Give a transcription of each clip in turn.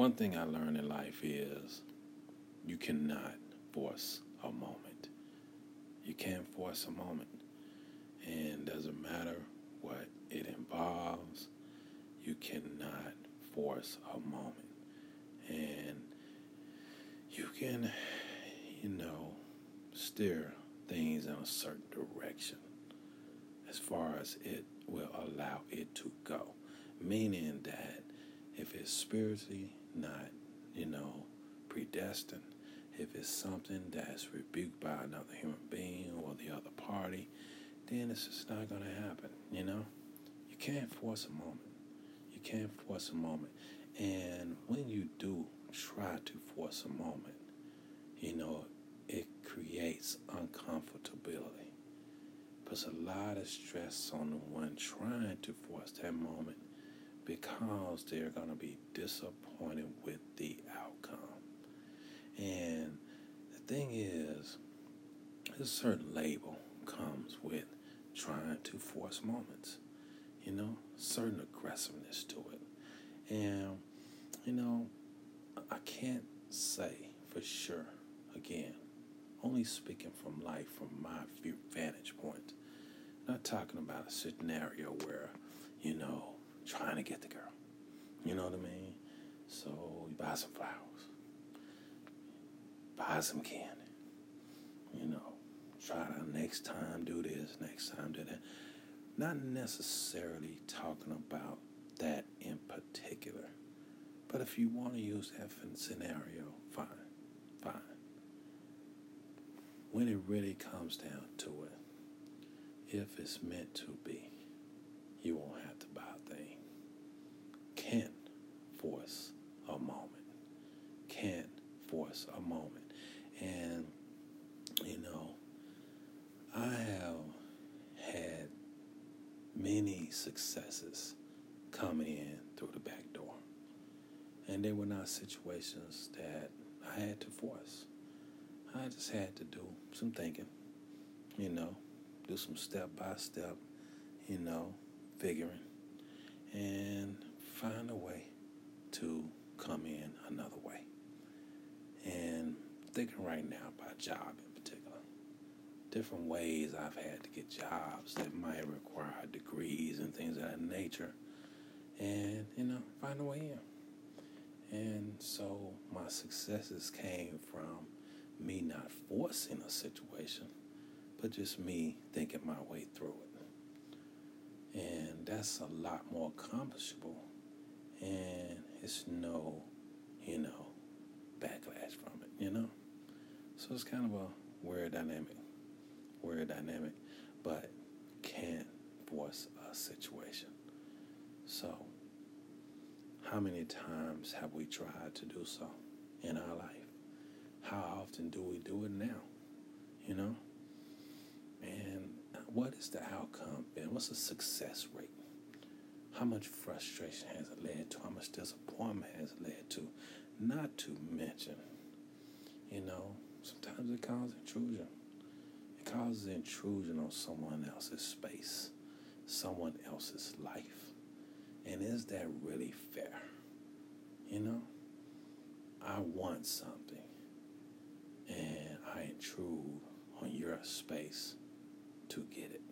one thing I learned in life is you cannot force a moment. You can't force a moment. And doesn't matter what it involves, you cannot force a moment. And you can, you know, steer things in a certain direction as far as it will allow it to go. Meaning that if it's spiritually not, you know, predestined, if it's something that's rebuked by another human being or the other party, then it's just not going to happen, you know? You can't force a moment. You can't force a moment. And when you do try to force a moment, you know, it creates uncomfortability. Puts a lot of stress on the one trying to force that moment because they're going to be disappointed with the outcome. And the thing is, a certain label comes with trying to force moments, you know, certain aggressiveness to it. And, you know, I can't say for sure, again, only speaking from life from my vantage point. Not talking about a scenario where, you know, trying to get the girl. You know what I mean? So you buy some flowers, buy some candy. You know, try to next time do this, next time do that. Not necessarily talking about that in particular. But if you want to use that scenario, fine, fine. When it really comes down to it, if it's meant to be, you won't have to buy a thing. Force a moment. Can't force a moment. And, you know, I have had many successes come in through the back door. And they were not situations that I had to force. I just had to do some thinking, you know, do some step by step, you know, figuring, and find a way to come in another way. And thinking right now about job in particular. Different ways I've had to get jobs that might require degrees and things of that nature. And, you know, find a way in. And so my successes came from me not forcing a situation, but just me thinking my way through it. And that's a lot more accomplishable. And it's no, you know, backlash from it, you know? So it's kind of a weird dynamic. Weird dynamic, but can't force a situation. So, how many times have we tried to do so in our life? How often do we do it now? You know? And what is the outcome and What's the success rate? How much frustration has it led to? How much disappointment has it led to? Not to mention, you know, sometimes it causes intrusion. It causes intrusion on someone else's space, someone else's life. And is that really fair? You know, I want something and I intrude on your space to get it.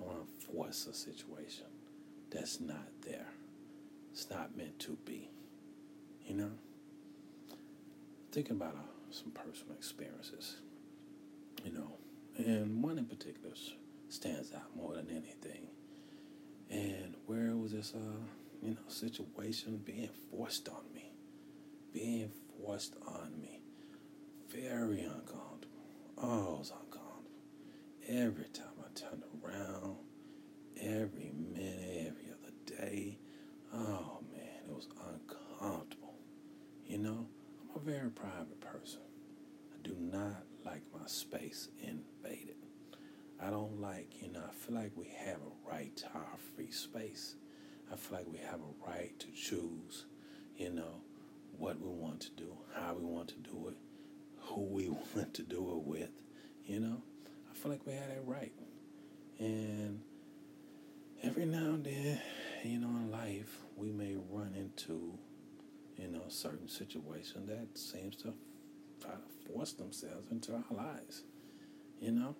I want to force a situation that's not there. It's not meant to be. You know? Thinking about uh, some personal experiences, you know, and one in particular stands out more than anything. And where was this, uh, you know, situation being forced on me? Being forced on me very uncomfortable. Oh, it was uncomfortable. Every time I turned around, every minute, every other day, oh man, it was uncomfortable. You know, I'm a very private person. I do not like my space invaded. I don't like, you know, I feel like we have a right to our free space. I feel like we have a right to choose, you know, what we want to do, how we want to do it, who we want to do it with. You know, I feel like we have that right. And every now and then, you know, in life, we may run into, you a certain situation that seems to try to force themselves into our lives. You know?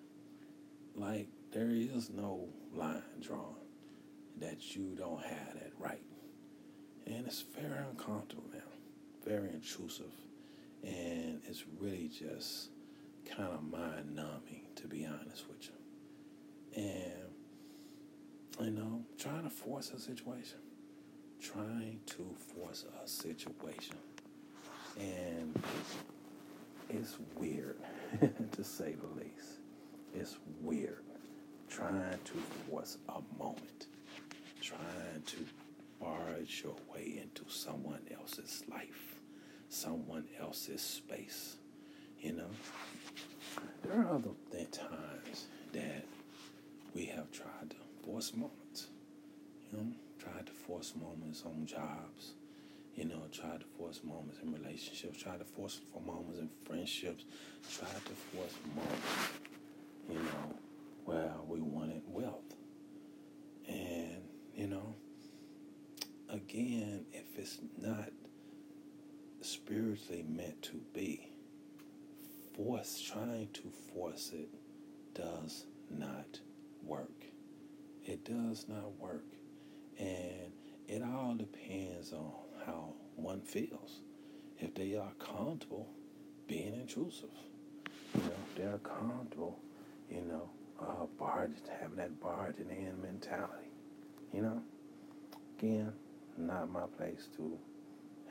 Like there is no line drawn that you don't have that right. And it's very uncomfortable now, very intrusive, and it's really just kind of mind numbing, to be honest with you. And, you know, trying to force a situation, trying to force a situation. And it's weird, to say the least. It's weird trying to force a moment, trying to barge your way into someone else's life, someone else's space. You know, there are other times that we have tried to force moments. You know, tried to force moments on jobs. You know, tried to force moments in relationships. Tried to force for moments in friendships. Tried to force moments. You know, where we wanted wealth. And you know, again, if it's not spiritually meant to be, force trying to force it does not work. It does not work. And it all depends on how one feels. If they are comfortable being intrusive, you know, if they're comfortable, you know, uh, barge, having that barging in mentality, you know, again, not my place to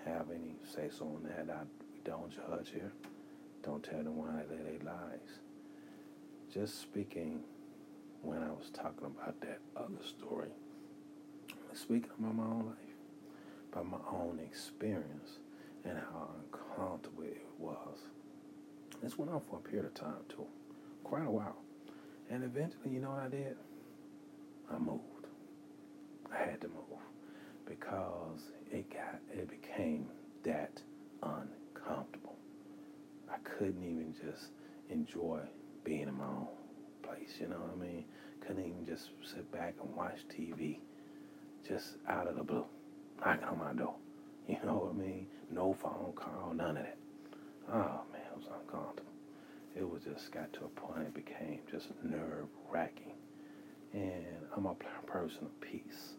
have any say so on that. I, we don't judge here. Don't tell them why they they lies. Just speaking when I was talking about that other story, speaking about my own life, about my own experience and how uncomfortable it was. This went on for a period of time too, quite a while. And eventually, you know what I did? I moved. I had to move because it got it became that uncomfortable. I couldn't even just enjoy being in my own place, you know what I mean? Couldn't even just sit back and watch TV just out of the blue, knocking on my door. You know what I mean? No phone call, none of that. Oh man, it was uncomfortable. It was just got to a point it became just nerve wracking. And I'm a person of peace,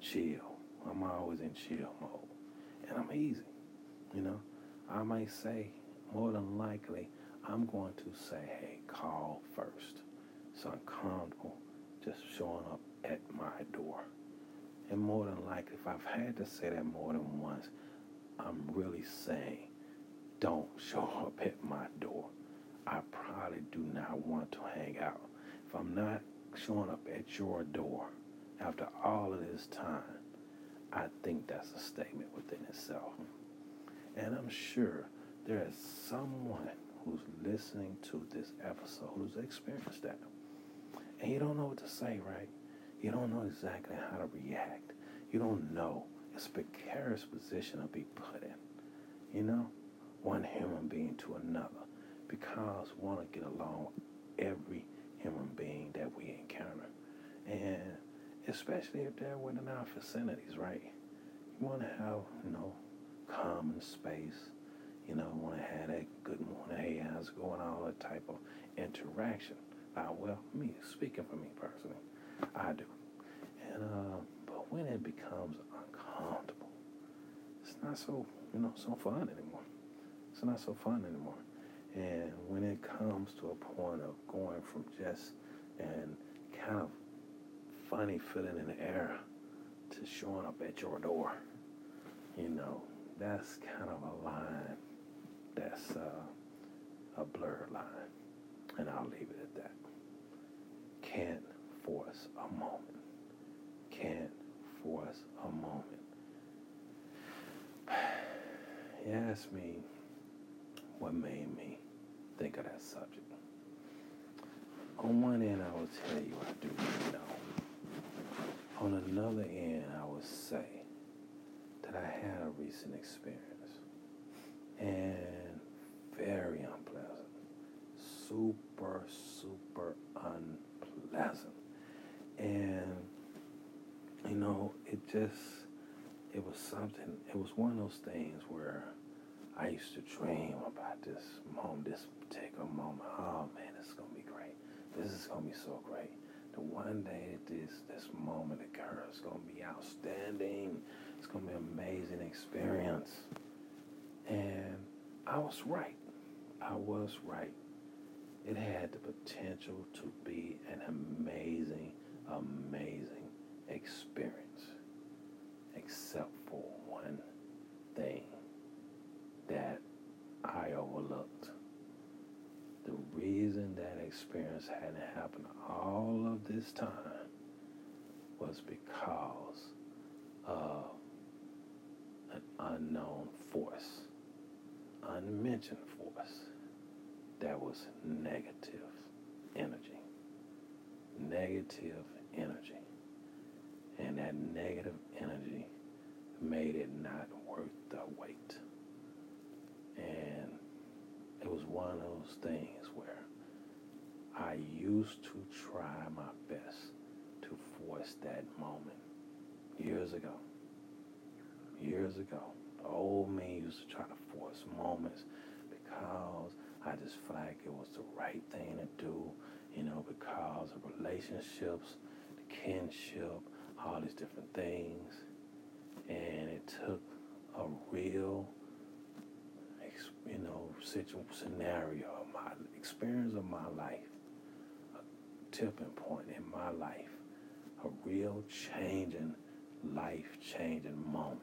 chill. I'm always in chill mode. And I'm easy. You know, I might say, more than likely, I'm going to say, hey, call first. So I'm comfortable just showing up at my door. And more than likely, if I've had to say that more than once, I'm really saying, don't show up at my door. I probably do not want to hang out. If I'm not showing up at your door after all of this time, I think that's a statement within itself. And I'm sure there is someone who's listening to this episode who's experienced that. And you don't know what to say, right? You don't know exactly how to react. You don't know. It's a precarious position to be put in. You know, one human being to another because we want to get along with every human being that we encounter. And especially if they're within our vicinities, right? You want to have, you know, common space. You know, want to have that good morning, hey, how's it going, all that type of interaction. Uh, well, me, speaking for me personally, I do. And, uh, but when it becomes uncomfortable, it's not so, you know, so fun anymore. It's not so fun anymore. And when it comes to a point of going from just and kind of funny feeling in the air to showing up at your door, you know, that's kind of a line that's uh, a blurred line. And I'll leave it at that. Can't force a moment. Can't force a moment. You ask me what made me think of that subject. On one end, I will tell you I do know. On another end, I will say that I had a recent experience and very unpleasant. Super, super unpleasant. And, you know, it just, it was something. It was one of those things where I used to dream about this moment, this particular moment. Oh man, this is gonna be great. This is gonna be so great. The one day that this this moment occurs, it's gonna be outstanding. It's gonna be an amazing experience. And I was right. I was right. It had the potential to be an amazing, amazing experience, except for one thing that I overlooked. The reason that experience hadn't happened all of this time was because of an unknown force, unmentioned force that was negative energy. Negative energy. And that negative energy made it not worth the wait. And it was one of those things where I used to try my best to force that moment years ago. Years ago. The old me used to try to force moments because I just felt like it was the right thing to do, you know, because of relationships, the kinship, all these different things. And it took a real, you know, situ- scenario of my experience of my life, a tipping point in my life, a real changing, life changing moment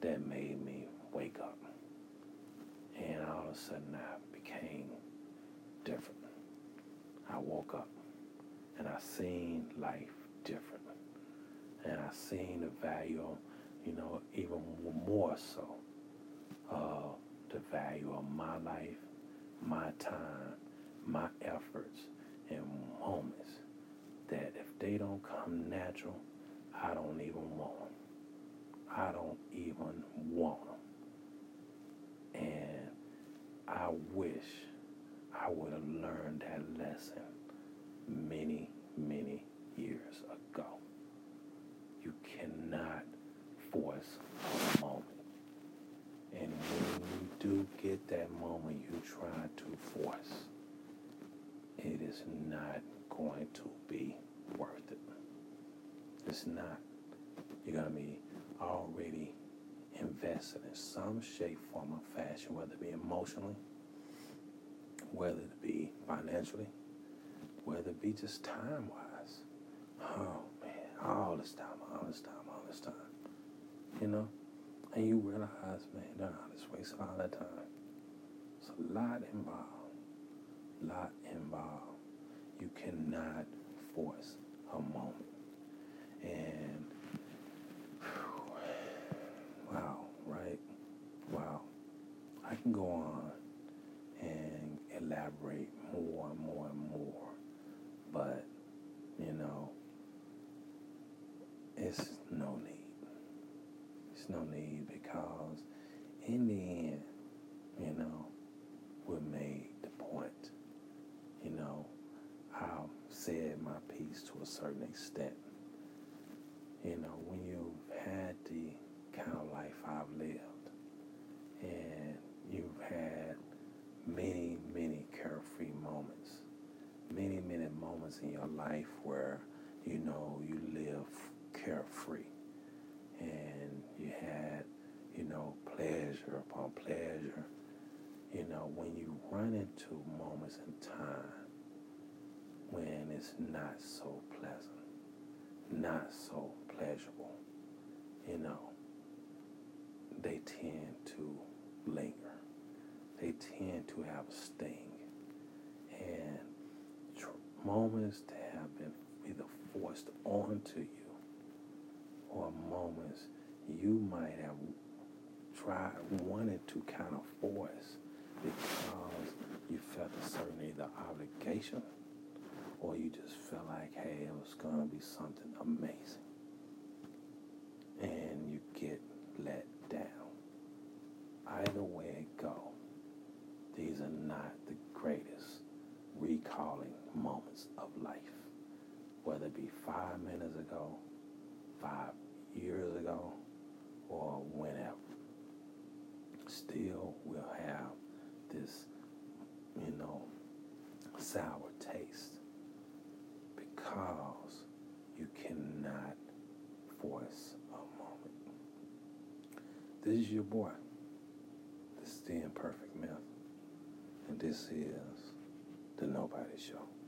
that made me wake up. And all of a sudden I became different. I woke up and I seen life different. And I seen the value, you know, even more so, uh, the value of my life, my time, my efforts, and moments that if they don't come natural, I don't even want them. I don't even want them. And I wish I would have learned that lesson many, many years ago. Cannot force a moment. And when you do get that moment you try to force, it is not going to be worth it. It's not. You're going to be already invested in some shape, form, or fashion, whether it be emotionally, whether it be financially, whether it be just time wise. Oh man, all this time, all this time, this time. You know? And you realize, man, don't I just all that time. It's a lot involved. Lot involved. You cannot force a moment. And wow, right? Wow. I can go on and elaborate more and more and more. But, you know, it's no need. It's no need because in the end, you know, we made the point. You know, I've said my piece to a certain extent. You know, when you've had the kind of life I've lived and you've had many, many carefree moments, many, many moments in your life where, you know, you live carefree and you had, you pleasure upon pleasure. You know, when you run into moments in time when it's not so pleasant, not so pleasurable, you know, they tend to linger. They tend to have a sting. And tr- moments that have been either forced onto you or moments you might have tried, wanted to kind of force because you felt a certain either obligation or you just felt like, hey, it was going to be something amazing. And you get let down. Either way it go, these are not the greatest recalling moments of life. Whether it be five minutes ago, five years ago, still will have this, you know, sour taste because you cannot force a moment. This is your boy. This is the imperfect myth. And this is the Nobody Show.